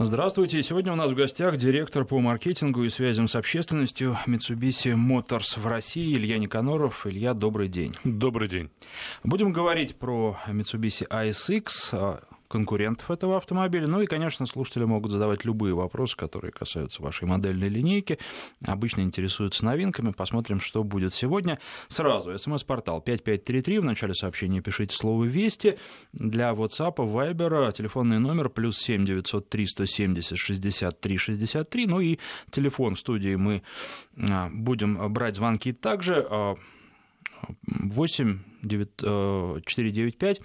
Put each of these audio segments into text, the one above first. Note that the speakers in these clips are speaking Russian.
Здравствуйте. Сегодня у нас в гостях директор по маркетингу и связям с общественностью Mitsubishi Motors в России Илья Никаноров. Илья, добрый день. Добрый день. Будем говорить про Mitsubishi ASX конкурентов этого автомобиля. Ну и, конечно, слушатели могут задавать любые вопросы, которые касаются вашей модельной линейки. Обычно интересуются новинками. Посмотрим, что будет сегодня. Сразу, смс-портал 5533. В начале сообщения пишите слово «Вести». Для WhatsApp, Viber, телефонный номер плюс 7 903 170 63 63. Ну и телефон в студии мы а, будем брать звонки также. 8 495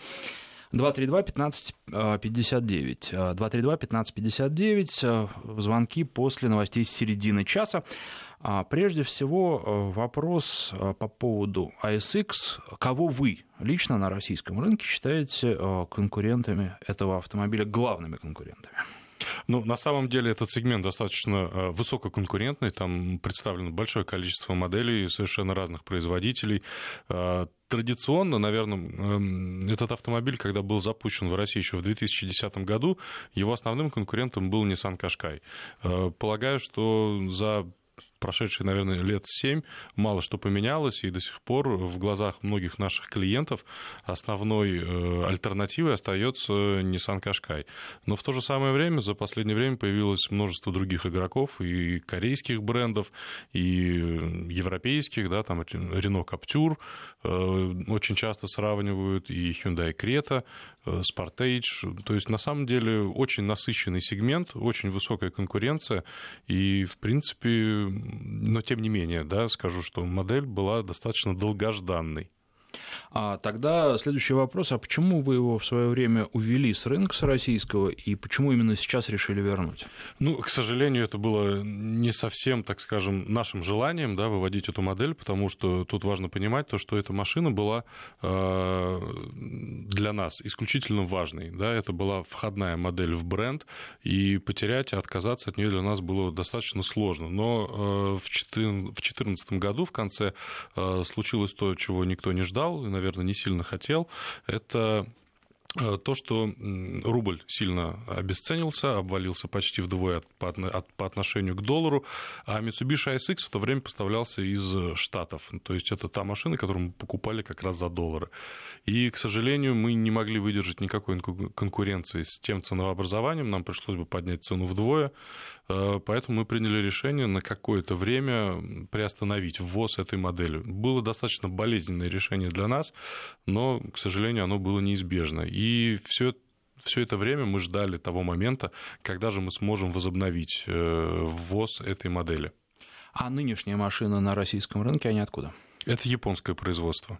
232-1559. 232-1559. Звонки после новостей с середины часа. А, прежде всего, э, вопрос э, по поводу ASX. Кого вы лично на российском рынке считаете э, конкурентами этого автомобиля, главными конкурентами? Ну, на самом деле этот сегмент достаточно высококонкурентный, там представлено большое количество моделей совершенно разных производителей традиционно, наверное, эм, этот автомобиль, когда был запущен в России еще в 2010 году, его основным конкурентом был Nissan Qashqai. Э, полагаю, что за прошедшие, наверное, лет семь мало что поменялось, и до сих пор в глазах многих наших клиентов основной э, альтернативой остается Nissan Qashqai. Но в то же самое время за последнее время появилось множество других игроков, и корейских брендов, и европейских, да, там Renault Captur, э, очень часто сравнивают и Hyundai Creta, э, Sportage. То есть, на самом деле, очень насыщенный сегмент, очень высокая конкуренция, и, в принципе, но тем не менее, да, скажу, что модель была достаточно долгожданной. А тогда следующий вопрос, а почему вы его в свое время увели с рынка, с российского, и почему именно сейчас решили вернуть? Ну, к сожалению, это было не совсем, так скажем, нашим желанием да, выводить эту модель, потому что тут важно понимать то, что эта машина была э, для нас исключительно важной. Да, это была входная модель в бренд, и потерять, отказаться от нее для нас было достаточно сложно. Но э, в 2014 году в конце э, случилось то, чего никто не ждал, и, наверное, не сильно хотел, это Э, то, что рубль сильно обесценился, обвалился почти вдвое по, отношению к доллару, а Mitsubishi ASX в то время поставлялся из Штатов. То есть это та машина, которую мы покупали как раз за доллары. И, к сожалению, мы не могли выдержать никакой конкуренции с тем ценообразованием, нам пришлось бы поднять цену вдвое, э, поэтому мы приняли решение на какое-то время приостановить ввоз этой модели. Было достаточно болезненное решение для нас, но, к сожалению, оно было неизбежно. И все все это время мы ждали того момента, когда же мы сможем возобновить э, ввоз этой модели. А нынешние машины на российском рынке, они откуда? Это японское производство.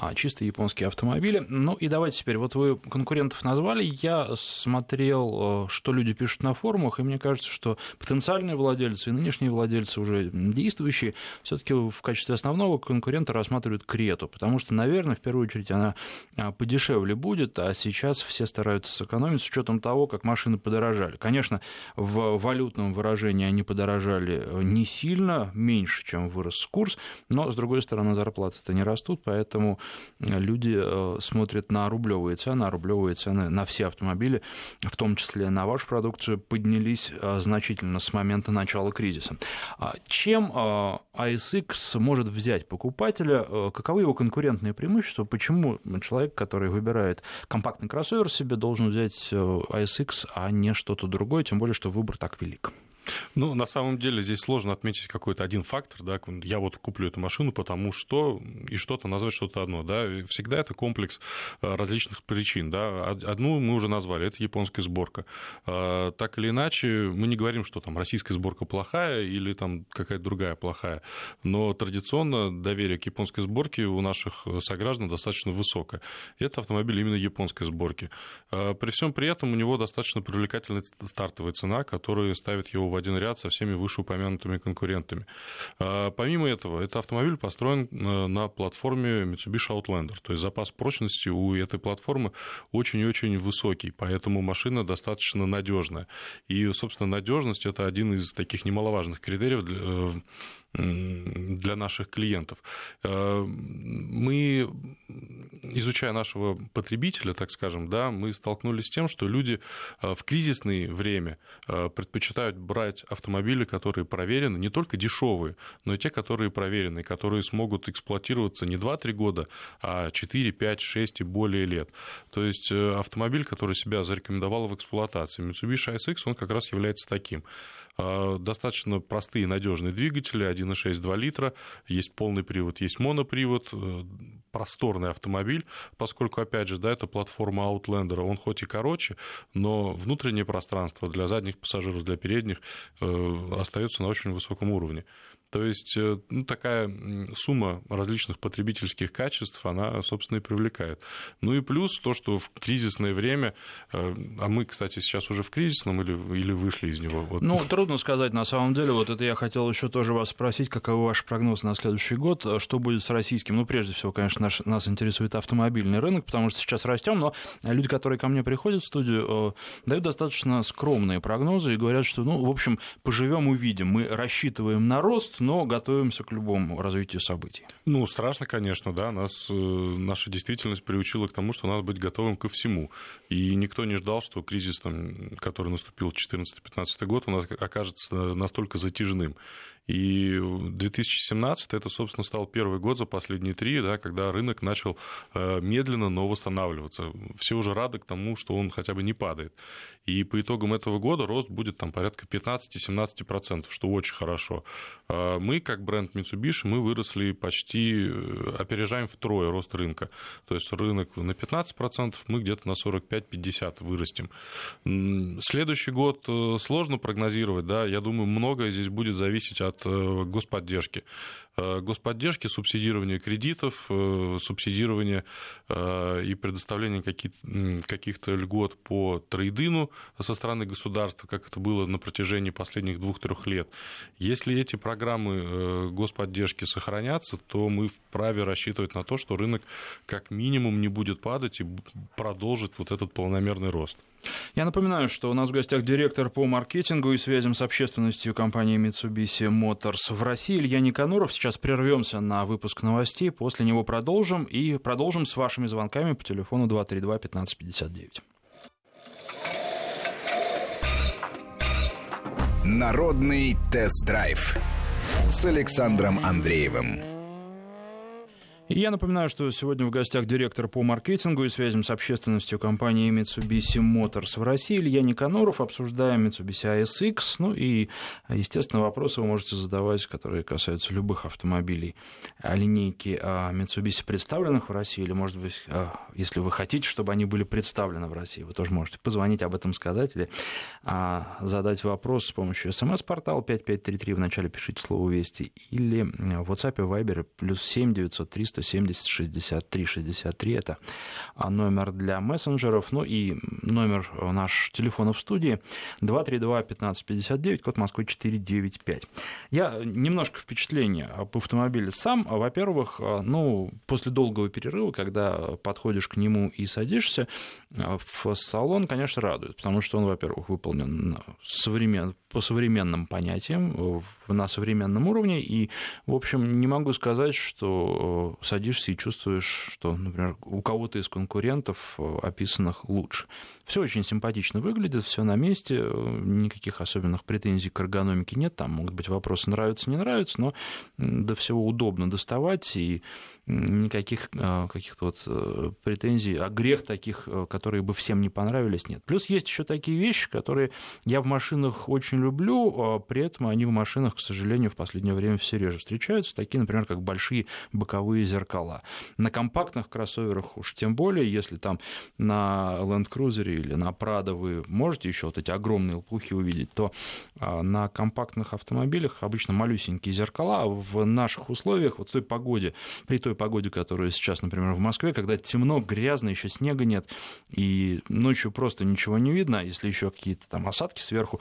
А, чисто японские автомобили. Ну и давайте теперь, вот вы конкурентов назвали, я смотрел, э, что люди пишут на форумах, и мне кажется, что потенциальные владельцы и нынешние владельцы уже действующие все-таки в качестве основного конкурента рассматривают Крету, потому что, наверное, в первую очередь она а, подешевле будет, а сейчас все стараются сэкономить с учетом того, как машины подорожали. Конечно, в валютном выражении они подорожали э, не сильно, меньше, чем вырос курс, но, с другой стороны, зарплаты-то не растут, поэтому люди э, смотрят на рублевые цены, а рублевые цены на все автомобили, в том числе на вашу продукцию, поднялись э, значительно с момента начала кризиса. А чем ASX э, может взять покупателя? Каковы его конкурентные преимущества? Почему человек, который выбирает компактный кроссовер себе, должен взять ASX, а не что-то другое, тем более, что выбор так велик? Ну, на самом деле здесь сложно отметить какой-то один фактор, да, я вот куплю эту машину, потому что, и что-то назвать что-то одно, да, всегда это комплекс э, различных причин, да, одну мы уже назвали, это японская сборка. Э, так или иначе, мы не говорим, что там российская сборка плохая или там какая-то другая плохая, но традиционно доверие к японской сборке у наших сограждан достаточно высокое. Это автомобиль именно японской сборки. Э, при всем при этом у него достаточно привлекательная стартовая цена, которая ставит его в один ряд со всеми вышеупомянутыми конкурентами. А, помимо этого, этот автомобиль построен э, на платформе Mitsubishi Outlander, то есть запас прочности у этой платформы очень и очень высокий, поэтому машина достаточно надежная. И, собственно, надежность это один из таких немаловажных критериев для, э, для наших клиентов. Мы, изучая нашего потребителя, так скажем, да, мы столкнулись с тем, что люди в кризисное время предпочитают брать автомобили, которые проверены, не только дешевые, но и те, которые проверены, которые смогут эксплуатироваться не 2-3 года, а 4, 5, 6 и более лет. То есть автомобиль, который себя зарекомендовал в эксплуатации, Mitsubishi ASX, он как раз является таким. А, достаточно простые надежные двигатели, 1,6, 2 литра, есть полный привод, есть монопривод, э, просторный автомобиль, поскольку, опять же, да, это платформа Outlander, он хоть и короче, но внутреннее пространство для задних пассажиров, для передних э, остается на очень высоком уровне. То есть э, ну, такая сумма различных потребительских качеств, она, собственно, и привлекает. Ну и плюс то, что в кризисное время, э, а мы, кстати, сейчас уже в кризисном или, или вышли из него? Вот. Ну, трудно сказать на самом деле. Вот это я хотел еще тоже вас спросить, каковы ваши прогнозы на следующий год, что будет с российским? Ну, прежде всего, конечно, наш, нас интересует автомобильный рынок, потому что сейчас растем, но люди, которые ко мне приходят в студию, э, дают достаточно скромные прогнозы и говорят, что, ну, в общем, поживем, увидим. Мы рассчитываем на рост, но готовимся к любому развитию событий. Ну, страшно, конечно, да. Нас, э, наша действительность приучила к тому, что надо быть готовым ко всему. И никто не ждал, что кризис, там, который наступил в 2014-2015 год, он окажется настолько затяжным. И 2017 это, собственно, стал первый год за последние три, да, когда рынок начал э, медленно, но восстанавливаться. Все уже рады к тому, что он хотя бы не падает. И по итогам этого года рост будет там порядка 15-17%, что очень хорошо. А мы, как бренд Mitsubishi, мы выросли почти, э, опережаем втрое рост рынка. То есть рынок на 15%, мы где-то на 45-50 вырастем. Следующий год э, сложно прогнозировать, да, я думаю, многое здесь будет зависеть от от э, господдержки. Э, господдержки, субсидирование кредитов, э, субсидирование и предоставление каких-то льгот по трейдину со стороны государства, как это было на протяжении последних двух-трех лет. Если эти программы господдержки сохранятся, то мы вправе рассчитывать на то, что рынок как минимум не будет падать и продолжит вот этот полномерный рост. Я напоминаю, что у нас в гостях директор по маркетингу и связям с общественностью компании Mitsubishi Motors в России Илья Никаноров. Сейчас прервемся на выпуск новостей, после него продолжим и продолжим с вашими звонками по телефону 232 1559. Народный тест-драйв с Александром Андреевым. Я напоминаю, что сегодня в гостях директор по маркетингу и связям с общественностью компании Mitsubishi Motors в России Илья Никаноров. Обсуждаем Mitsubishi ASX. Ну и, естественно, вопросы вы можете задавать, которые касаются любых автомобилей линейки а, Mitsubishi, представленных в России, или, может быть, а, если вы хотите, чтобы они были представлены в России, вы тоже можете позвонить об этом сказать или а, задать вопрос с помощью смс-портала 5533, вначале пишите слово «Вести», или в WhatsApp и Viber плюс 7 900 300 170 63 63. Это а, номер для мессенджеров. Ну и номер э, наш телефона в студии 232 1559, код Москвы 495. Я немножко впечатление об автомобиле сам. Во-первых, э, ну, после долгого перерыва, когда подходишь к нему и садишься, э, в салон, конечно, радует, потому что он, во-первых, выполнен современ... по современным понятиям, на современном уровне, и, в общем, не могу сказать, что садишься и чувствуешь, что, например, у кого-то из конкурентов э, описанных лучше. Все очень симпатично выглядит, все на месте, э, никаких особенных претензий к эргономике нет, там могут быть вопросы нравится, не нравится, но до всего удобно доставать, и никаких э, каких-то вот претензий, а грех таких, которые бы всем не понравились, нет. Плюс есть еще такие вещи, которые я в машинах очень люблю, а при этом они в машинах, к сожалению, в последнее время все реже встречаются, такие, например, как большие боковые зеркала. На компактных кроссоверах уж тем более, если там на Land Cruiser или на Prado вы можете еще вот эти огромные лопухи увидеть, то а, на компактных автомобилях обычно малюсенькие зеркала, а в наших условиях, вот в той погоде, при той погоде, которая сейчас, например, в Москве, когда темно, грязно, еще снега нет, и ночью просто ничего не видно, если еще какие-то там осадки сверху,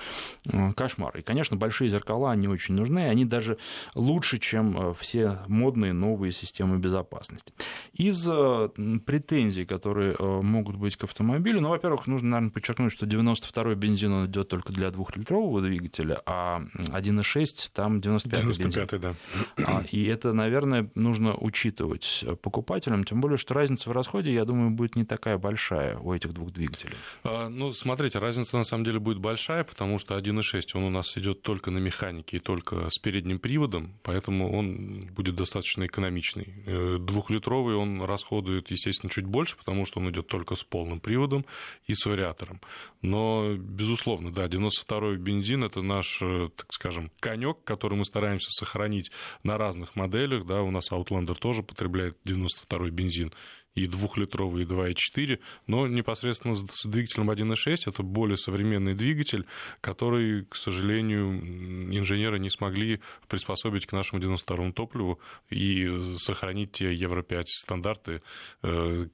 э, кошмар. И, конечно, большие зеркала, они очень нужны, они даже лучше, чем э, все модные новые системы безопасности. Из э, претензий, которые могут быть к автомобилю, ну, во-первых, нужно, наверное, подчеркнуть, что 92-й бензин он идет только для двухлитрового двигателя, а 1.6 там 95-й 95 бензин. да. И это, наверное, нужно учитывать покупателям, тем более, что разница в расходе, я думаю, будет не такая большая у этих двух двигателей. А, ну, смотрите, разница на самом деле будет большая, потому что 1.6 он у нас идет только на механике и только с передним приводом, поэтому он будет достаточно экономичный. Э, двухлитровый он расходует, естественно, чуть больше, потому что он идет только с полным приводом и с вариатором. Но, безусловно, да, 92-й бензин это наш, э, так скажем, конек, который мы стараемся сохранить на разных моделях. Да, у нас Outlander тоже потребляет 92-й бензин и двухлитровый, и 2,4, но непосредственно с двигателем 1,6 это более современный двигатель, который, к сожалению, инженеры не смогли приспособить к нашему 92-му топливу и сохранить те Евро-5 стандарты, э,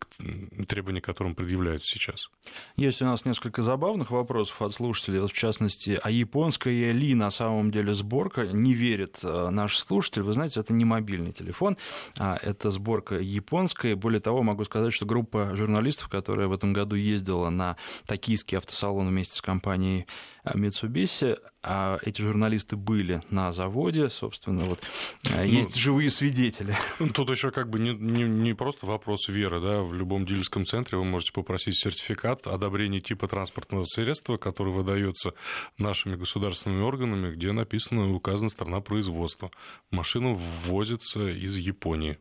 требования к которым предъявляются сейчас. Есть у нас несколько забавных вопросов от слушателей, в частности, а японская ли на самом деле сборка, не верит э, наш слушатель, вы знаете, это не мобильный телефон, а это сборка японская, более того, могу сказать, что группа журналистов, которая в этом году ездила на токийский автосалон вместе с компанией Mitsubishi, а эти журналисты были на заводе, собственно, вот э, ну, есть живые свидетели. Ну, тут еще как бы не, не, не просто вопрос веры, да, в любом дилерском центре вы можете попросить сертификат одобрения типа транспортного средства, который выдается нашими государственными органами, где написано, указана страна производства. Машина ввозится из Японии.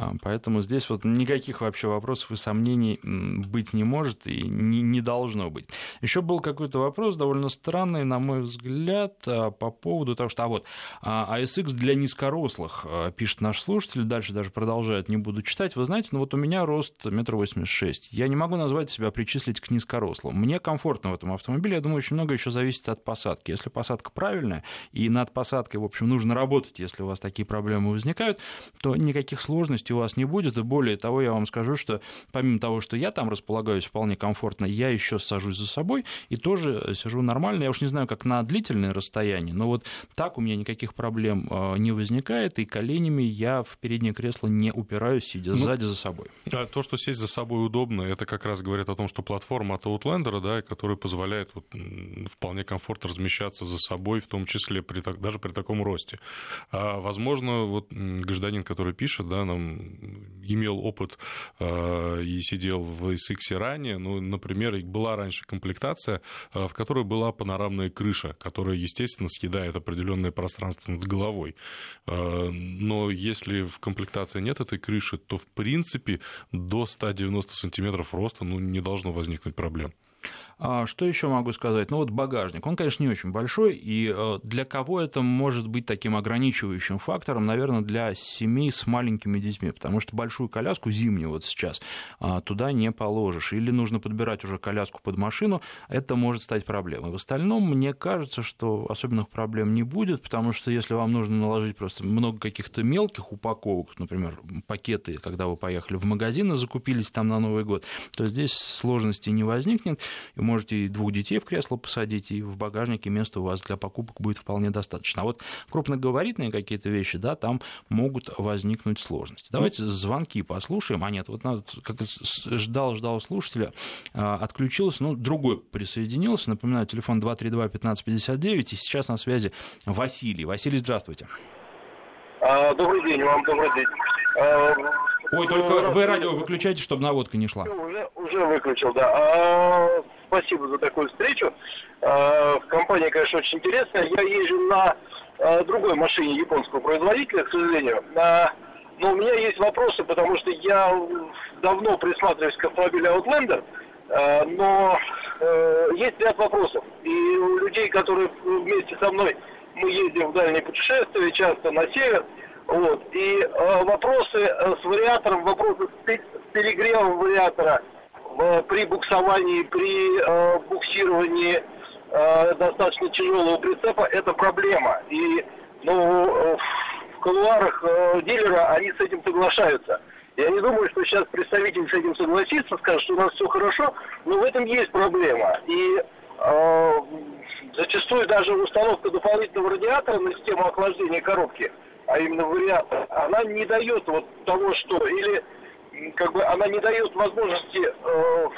А, поэтому здесь вот никаких вообще вопросов и сомнений быть не может и не, не должно быть. Еще был какой-то вопрос довольно странный, на мой взгляд, а, по поводу того, что а вот ASX для низкорослых, пишет наш слушатель, дальше даже продолжает, не буду читать. Вы знаете, ну вот у меня рост метр восемьдесят шесть. Я не могу назвать себя, причислить к низкорослым. Мне комфортно в этом автомобиле. Я думаю, очень много еще зависит от посадки. Если посадка правильная, и над посадкой, в общем, нужно работать, если у вас такие проблемы возникают, то никаких сложностей сложностей у вас не будет. И более того, я вам скажу, что помимо того, что я там располагаюсь вполне комфортно, я еще сажусь за собой и тоже сижу нормально. Я уж не знаю, как на длительное расстояние, но вот так у меня никаких проблем э, не возникает, и коленями я в переднее кресло не упираюсь, сидя ну, сзади за собой. А то, что сесть за собой удобно, это как раз говорит о том, что платформа от Outlander, да, которая позволяет вот вполне комфортно размещаться за собой, в том числе при, даже при таком росте. А, возможно, вот гражданин, который пишет, да, нам имел опыт э, и сидел в SX ранее, ну, например, была раньше комплектация, э, в которой была панорамная крыша, которая, естественно, съедает определенное пространство над головой. Э, но если в комплектации нет этой крыши, то, в принципе, до 190 сантиметров роста ну, не должно возникнуть проблем. А что еще могу сказать? Ну вот багажник, он, конечно, не очень большой, и э, для кого это может быть таким ограничивающим фактором? Наверное, для семей с маленькими детьми, потому что большую коляску зимнюю вот сейчас а, туда не положишь. Или нужно подбирать уже коляску под машину, это может стать проблемой. В остальном, мне кажется, что особенных проблем не будет, потому что если вам нужно наложить просто много каких-то мелких упаковок, например, пакеты, когда вы поехали в магазин и закупились там на Новый год, то здесь сложностей не возникнет можете и двух детей в кресло посадить, и в багажнике места у вас для покупок будет вполне достаточно. А вот крупногабаритные какие-то вещи, да, там могут возникнуть сложности. Давайте звонки послушаем. А нет, вот надо, как ждал, ждал слушателя, а, отключился, ну, другой присоединился. Напоминаю, телефон 232-1559, и сейчас на связи Василий. Василий, здравствуйте. А, добрый день, вам добрый день. Ой, только вы радио выключайте, чтобы наводка не шла. Уже, уже выключил, да. А, спасибо за такую встречу. А, компания, конечно, очень интересная. Я езжу на а, другой машине японского производителя, к сожалению. А, но у меня есть вопросы, потому что я давно присматриваюсь к автомобилю Outlander, а, но а, есть ряд вопросов. И у людей, которые вместе со мной, мы ездим в дальние путешествия, часто на север, вот. И э, вопросы э, с вариатором, вопросы с, перегревом вариатора э, при буксовании, при э, буксировании э, достаточно тяжелого прицепа, это проблема. И ну, э, в колуарах э, дилера они с этим соглашаются. Я не думаю, что сейчас представитель с этим согласится, скажет, что у нас все хорошо, но в этом есть проблема. И э, зачастую даже установка дополнительного радиатора на систему охлаждения коробки – а именно вариатор, она не дает вот того, что, или как бы она не дает возможности э,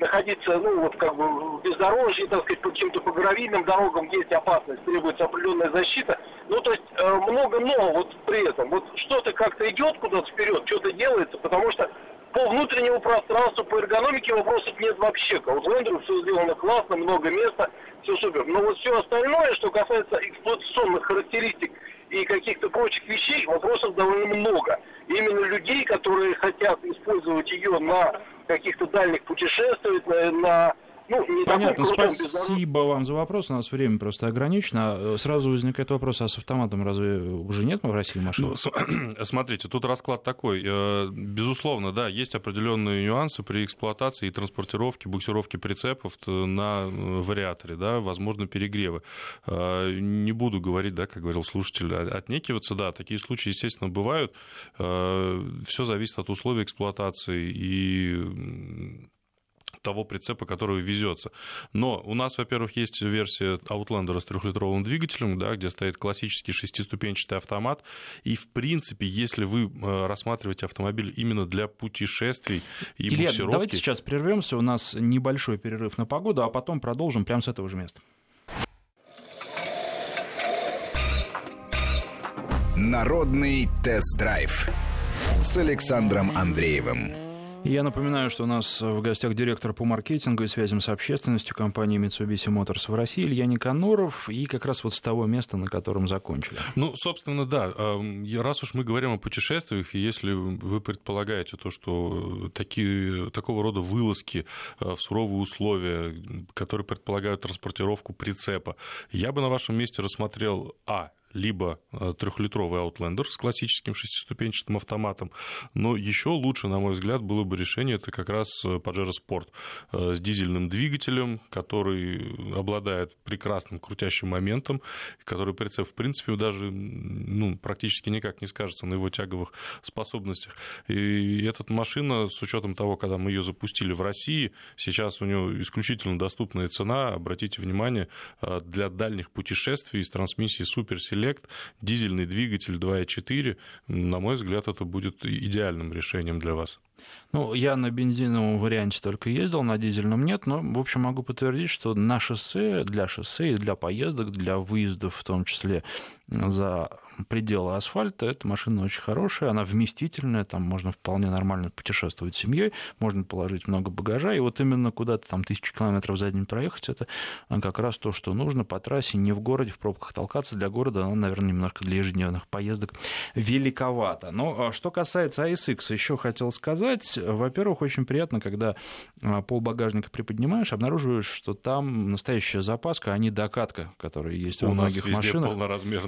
находиться, ну, вот как бы в бездорожье, так сказать, по каким-то по гравийным дорогам есть опасность, требуется определенная защита. Ну, то есть э, много но вот при этом. Вот что-то как-то идет куда-то вперед, что-то делается, потому что по внутреннему пространству, по эргономике вопросов нет вообще. А вот Outlander все сделано классно, много места, все супер. Но вот все остальное, что касается эксплуатационных характеристик и каких-то прочих вещей, вопросов довольно много. именно людей, которые хотят использовать ее на каких-то дальних путешествиях, на, на ну, не Понятно, спасибо вам за вопрос. У нас время просто ограничено. Э, сразу возникает вопрос, а с автоматом разве уже нет в России машин? Ну, смотрите, тут расклад такой. Э, безусловно, да, есть определенные нюансы при эксплуатации и транспортировке, буксировке прицепов на э, вариаторе, да, возможно, перегревы. Не буду говорить, да, как говорил слушатель, а, отнекиваться, да, такие случаи, естественно, бывают. Все зависит от условий эксплуатации и того прицепа, который везется. Но у нас, во-первых, есть версия Outlander с трехлитровым двигателем, да, где стоит классический шестиступенчатый автомат. И, в принципе, если вы э, рассматриваете автомобиль именно для путешествий и Илья, буксировки... давайте сейчас прервемся. У нас небольшой перерыв на погоду, а потом продолжим прямо с этого же места. Народный тест-драйв с Александром Андреевым. Я напоминаю, что у нас в гостях директор по маркетингу и связям с общественностью компании Mitsubishi Motors в России Илья Никаноров, и как раз вот с того места, на котором закончили. Ну, собственно, да. Раз уж мы говорим о путешествиях, и если вы предполагаете то, что такие, такого рода вылазки э, в суровые условия, которые предполагают транспортировку прицепа, я бы на вашем месте рассмотрел, а, либо э, трехлитровый Outlander с классическим шестиступенчатым автоматом, но еще лучше, на мой взгляд, было бы решение это как раз э, Pajero Sport э, с дизельным двигателем, который обладает прекрасным крутящим моментом, который прицеп, в принципе, даже ну, практически никак не скажется на его тяговых способностях. И эта машина, с учетом того, когда мы ее запустили в России, сейчас у нее исключительно доступная цена, обратите внимание, для дальних путешествий с трансмиссией Super Комплект, дизельный двигатель 2.4, на мой взгляд, это будет идеальным решением для вас. Ну, я на бензиновом варианте только ездил, на дизельном нет, но, в общем, могу подтвердить, что на шоссе, для шоссе и для поездок, для выездов в том числе за пределы асфальта, эта машина очень хорошая, она вместительная, там можно вполне нормально путешествовать с семьей, можно положить много багажа, и вот именно куда-то там тысячу километров за день проехать, это как раз то, что нужно по трассе, не в городе, в пробках толкаться. Для города она, наверное, немножко для ежедневных поездок великовато. Но а что касается ASX, еще хотел сказать, во-первых, очень приятно, когда а, пол багажника приподнимаешь, обнаруживаешь, что там настоящая запаска, а не докатка, которая есть У во многих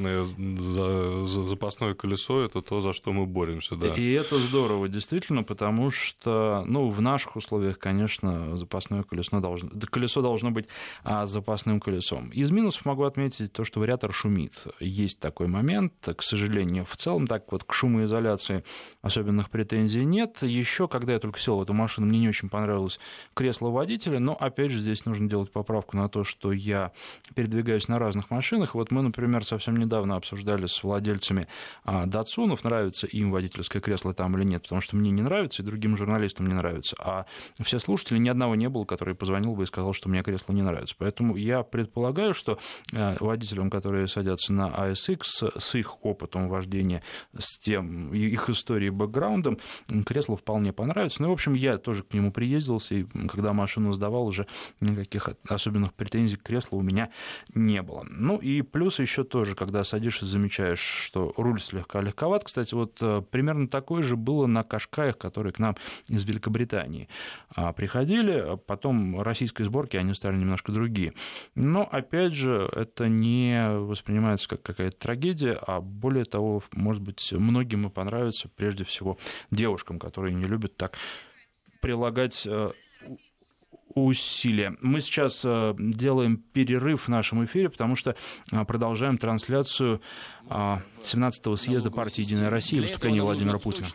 нас везде полноразмерное запасное колесо, это то, за что мы боремся, да. И это здорово, действительно, потому что, ну, в наших условиях, конечно, запасное колесо должно, колесо должно быть а, запасным колесом. Из минусов могу отметить то, что вариатор шумит. Есть такой момент, к сожалению, в целом так вот к шумоизоляции особенных претензий нет. Еще, когда я только сел в эту машину, мне не очень понравилось кресло водителя, но, опять же, здесь нужно делать поправку на то, что я передвигаюсь на разных машинах. Вот мы, например, совсем недавно обсуждали с владельцами а, Датсунов, нравится им водительское кресло там или нет, потому что мне не нравится, и другим журналистам не нравится. А все слушатели, ни одного не было, который позвонил бы и сказал, что мне кресло не нравится. Поэтому я предполагаю, что а, водителям, которые садятся на ASX, с их опытом вождения, с тем, их историей, бэкграундом, кресло вполне понравится. Ну, в общем, я тоже к нему приездился, и когда машину сдавал, уже никаких особенных претензий к креслу у меня не было. Ну и плюс еще тоже, когда садишься, замечаешь, что руль слегка легковат. Кстати, вот э, примерно такое же было на Кашкаях, которые к нам из Великобритании а, приходили. Потом российской сборки они стали немножко другие. Но, опять же, это не воспринимается как какая-то трагедия, а более того, может быть, многим и понравится, прежде всего, девушкам, которые не любят так прилагать э, усилия. Мы сейчас э, делаем перерыв в нашем эфире, потому что э, продолжаем трансляцию 17-го съезда партии «Единая Россия» выступления Владимира Путина.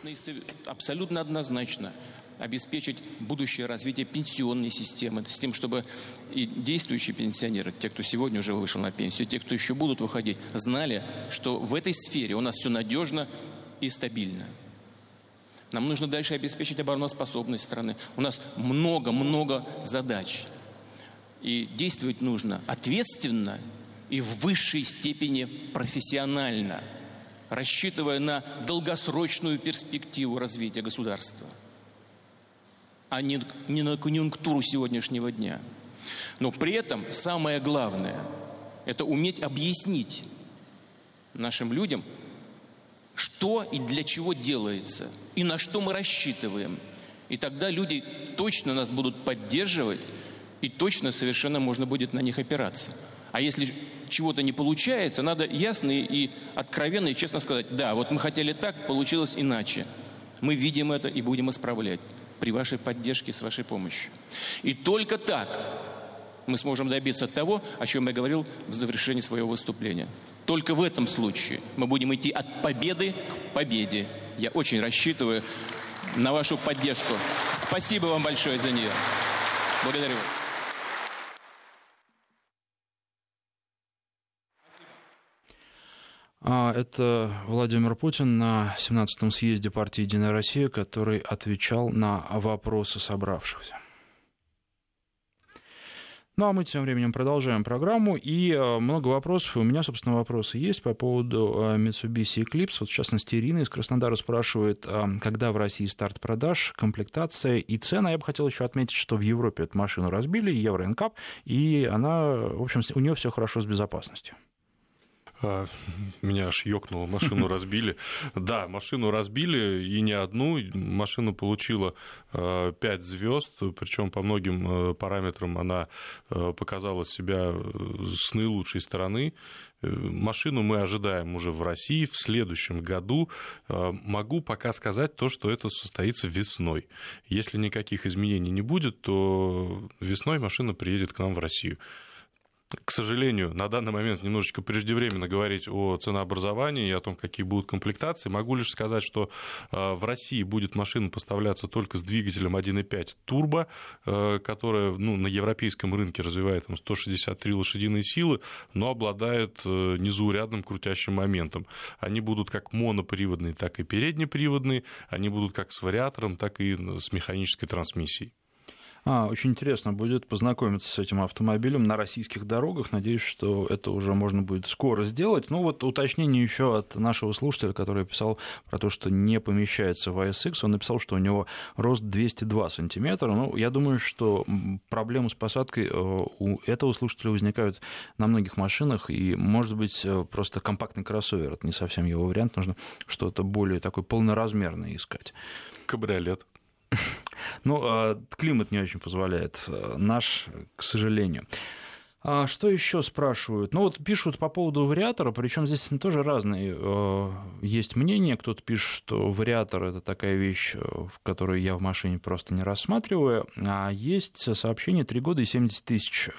Абсолютно однозначно обеспечить будущее развитие пенсионной системы, с тем, чтобы и действующие пенсионеры, те, кто сегодня уже вышел на пенсию, те, кто еще будут выходить, знали, что в этой сфере у нас все надежно и стабильно. Нам нужно дальше обеспечить обороноспособность страны. У нас много-много задач. И действовать нужно ответственно и в высшей степени профессионально, рассчитывая на долгосрочную перспективу развития государства, а не, не на конъюнктуру сегодняшнего дня. Но при этом самое главное – это уметь объяснить нашим людям, что и для чего делается, и на что мы рассчитываем. И тогда люди точно нас будут поддерживать, и точно совершенно можно будет на них опираться. А если чего-то не получается, надо ясно и откровенно и честно сказать, да, вот мы хотели так, получилось иначе. Мы видим это и будем исправлять при вашей поддержке, с вашей помощью. И только так мы сможем добиться того, о чем я говорил в завершении своего выступления. Только в этом случае мы будем идти от победы к победе. Я очень рассчитываю на вашу поддержку. Спасибо вам большое за нее. Благодарю вас. А, это Владимир Путин на 17-м съезде партии «Единая Россия», который отвечал на вопросы собравшихся. Ну, а мы тем временем продолжаем программу, и э, много вопросов, у меня, собственно, вопросы есть по поводу э, Mitsubishi Eclipse. Вот, в частности, Ирина из Краснодара спрашивает, э, когда в России старт продаж, комплектация и цена. Я бы хотел еще отметить, что в Европе эту машину разбили, Евро и она, в общем, у нее все хорошо с безопасностью. А, меня аж ёкнуло, машину разбили. Да, машину разбили, и не одну. Машина получила 5 а, звезд, причем по многим э, параметрам она э, показала себя с наилучшей стороны. Э, машину мы ожидаем уже в России в следующем году. Могу пока сказать то, что это состоится весной. Если никаких изменений не будет, то весной машина приедет к нам в Россию к сожалению, на данный момент немножечко преждевременно говорить о ценообразовании и о том, какие будут комплектации. Могу лишь сказать, что э, в России будет машина поставляться только с двигателем 1.5 турбо, э, которая ну, на европейском рынке развивает там, 163 лошадиные силы, но обладает э, незаурядным крутящим моментом. Они будут как моноприводные, так и переднеприводные, они будут как с вариатором, так и с механической трансмиссией. А, очень интересно будет познакомиться с этим автомобилем на российских дорогах. Надеюсь, что это уже можно будет скоро сделать. Ну вот уточнение еще от нашего слушателя, который писал про то, что не помещается в ASX. Он написал, что у него рост 202 сантиметра. Ну, я думаю, что проблемы с посадкой э, у этого слушателя возникают на многих машинах, и, может быть, э, просто компактный кроссовер. Это не совсем его вариант. Нужно что-то более такое полноразмерное искать. Кабриолет. Ну, а, климат не очень позволяет. Э, наш, к сожалению. А что еще спрашивают? Ну вот пишут по поводу вариатора, причем здесь тоже разные э, есть мнения. Кто-то пишет, что вариатор это такая вещь, э, в которую я в машине просто не рассматриваю. А есть сообщение 3 года и 70 тысяч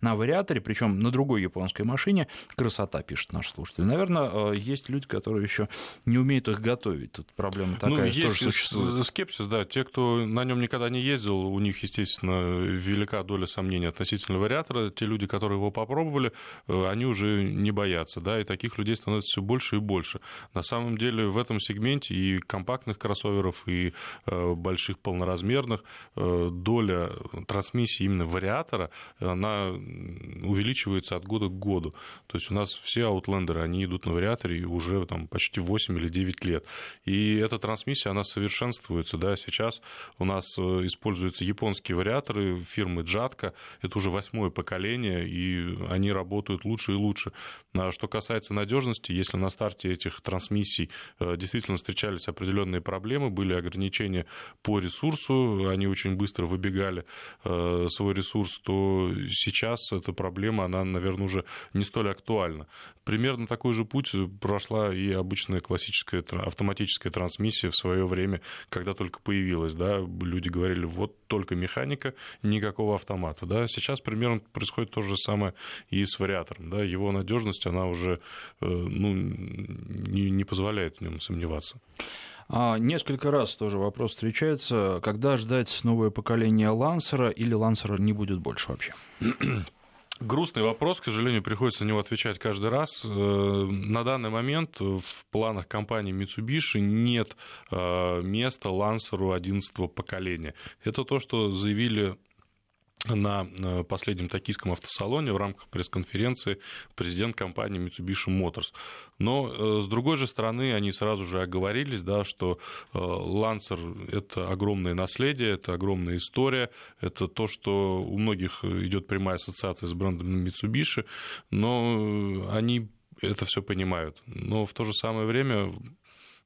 на вариаторе, причем на другой японской машине. Красота, пишет наш слушатель. Наверное, э, есть люди, которые еще не умеют их готовить. Тут проблема ну, такая ну, есть тоже существует. Скепсис, да. Те, кто на нем никогда не ездил, у них, естественно, велика доля сомнений относительно вариатора. Те люди, которые его попробовали, э, они уже не боятся, да, и таких людей становится все больше и больше. На самом деле в этом сегменте и компактных кроссоверов, и э, больших полноразмерных доля трансмиссии именно вариатора, она увеличивается от года к году. То есть у нас все аутлендеры, они идут на вариаторе уже там, почти 8 или 9 лет. И эта трансмиссия, она совершенствуется. Да? Сейчас у нас э, используются японские вариаторы фирмы Джатка. Это уже восьмое поколение, и они работают лучше и лучше. А что касается надежности, если на старте этих трансмиссий э, действительно встречались определенные проблемы, были ограничения по ресурсу, они очень быстро выбегали э, свой ресурс, то сейчас сейчас эта проблема, она, наверное, уже не столь актуальна. Примерно такой же путь прошла и обычная классическая автоматическая трансмиссия в свое время, когда только появилась. Да, люди говорили, вот только механика, никакого автомата. Да. Сейчас примерно происходит то же самое и с вариатором. Да. Его надежность, она уже э, ну, не, не позволяет в нем сомневаться. А, несколько раз тоже вопрос встречается, когда ждать новое поколение Лансера или Лансера не будет больше вообще? Грустный вопрос, к сожалению, приходится на него отвечать каждый раз. Э, на данный момент в планах компании Mitsubishi нет э, места Лансеру 11 поколения. Это то, что заявили на э, последнем токийском автосалоне в рамках пресс-конференции президент компании Mitsubishi Motors. Но, э, с другой же стороны, они сразу же оговорились, да, что э, Lancer – это огромное наследие, это огромная история, это то, что у многих идет прямая ассоциация с брендом Mitsubishi, но они это все понимают. Но в то же самое время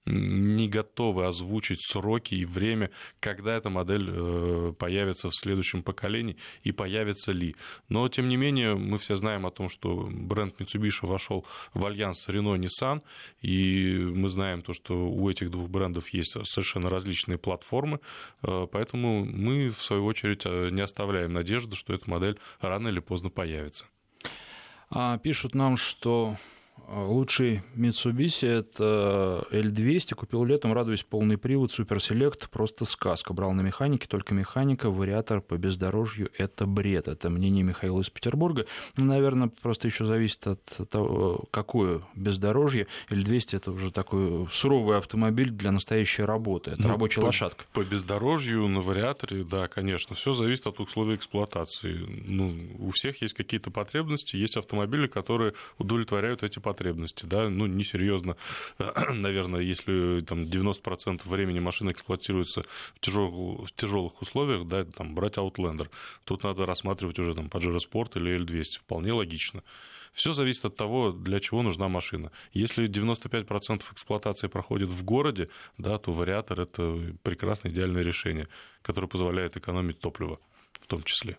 не готовы озвучить сроки и время, когда эта модель э, появится в следующем поколении и появится ли. Но, тем не менее, мы все знаем о том, что бренд Mitsubishi вошел в альянс Renault-Nissan, и мы знаем то, что у этих двух брендов есть совершенно различные платформы, э, поэтому мы, в свою очередь, э, не оставляем надежды, что эта модель рано или поздно появится. А, пишут нам, что Лучший Mitsubishi это L200. Купил летом, радуюсь, полный привод, суперселект, просто сказка. Брал на механике, только механика, вариатор по бездорожью – это бред. Это мнение Михаила из Петербурга. Ну, наверное, просто еще зависит от того, какое бездорожье. L200 – это уже такой суровый автомобиль для настоящей работы. Это ну, рабочая по, лошадка. По бездорожью на вариаторе, да, конечно. Все зависит от условий эксплуатации. Ну, у всех есть какие-то потребности, есть автомобили, которые удовлетворяют эти потребности, да, ну, несерьезно, наверное, если там 90% времени машина эксплуатируется в тяжелых, в тяжелых условиях, да, там, брать Outlander, тут надо рассматривать уже там Pajero Sport или L200, вполне логично. Все зависит от того, для чего нужна машина. Если 95% эксплуатации проходит в городе, да, то вариатор – это прекрасное, идеальное решение, которое позволяет экономить топливо в том числе.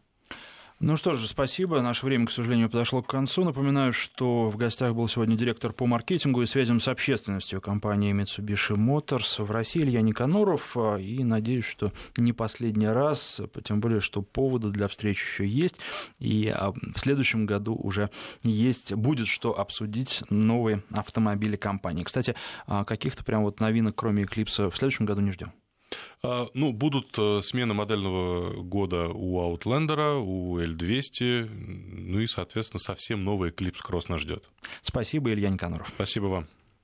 Ну что же, спасибо. Наше время, к сожалению, подошло к концу. Напоминаю, что в гостях был сегодня директор по маркетингу и связям с общественностью компании Mitsubishi Motors в России Илья Никаноров. И надеюсь, что не последний раз, тем более, что поводы для встречи еще есть. И а, в следующем году уже есть, будет что обсудить новые автомобили компании. Кстати, а, каких-то прям вот новинок, кроме Eclipse, в следующем году не ждем. А, ну, будут э, смены модельного года у Outlander, у L200, ну и, соответственно, совсем новый Eclipse Cross нас ждет. Спасибо, Илья Никаноров. Спасибо вам.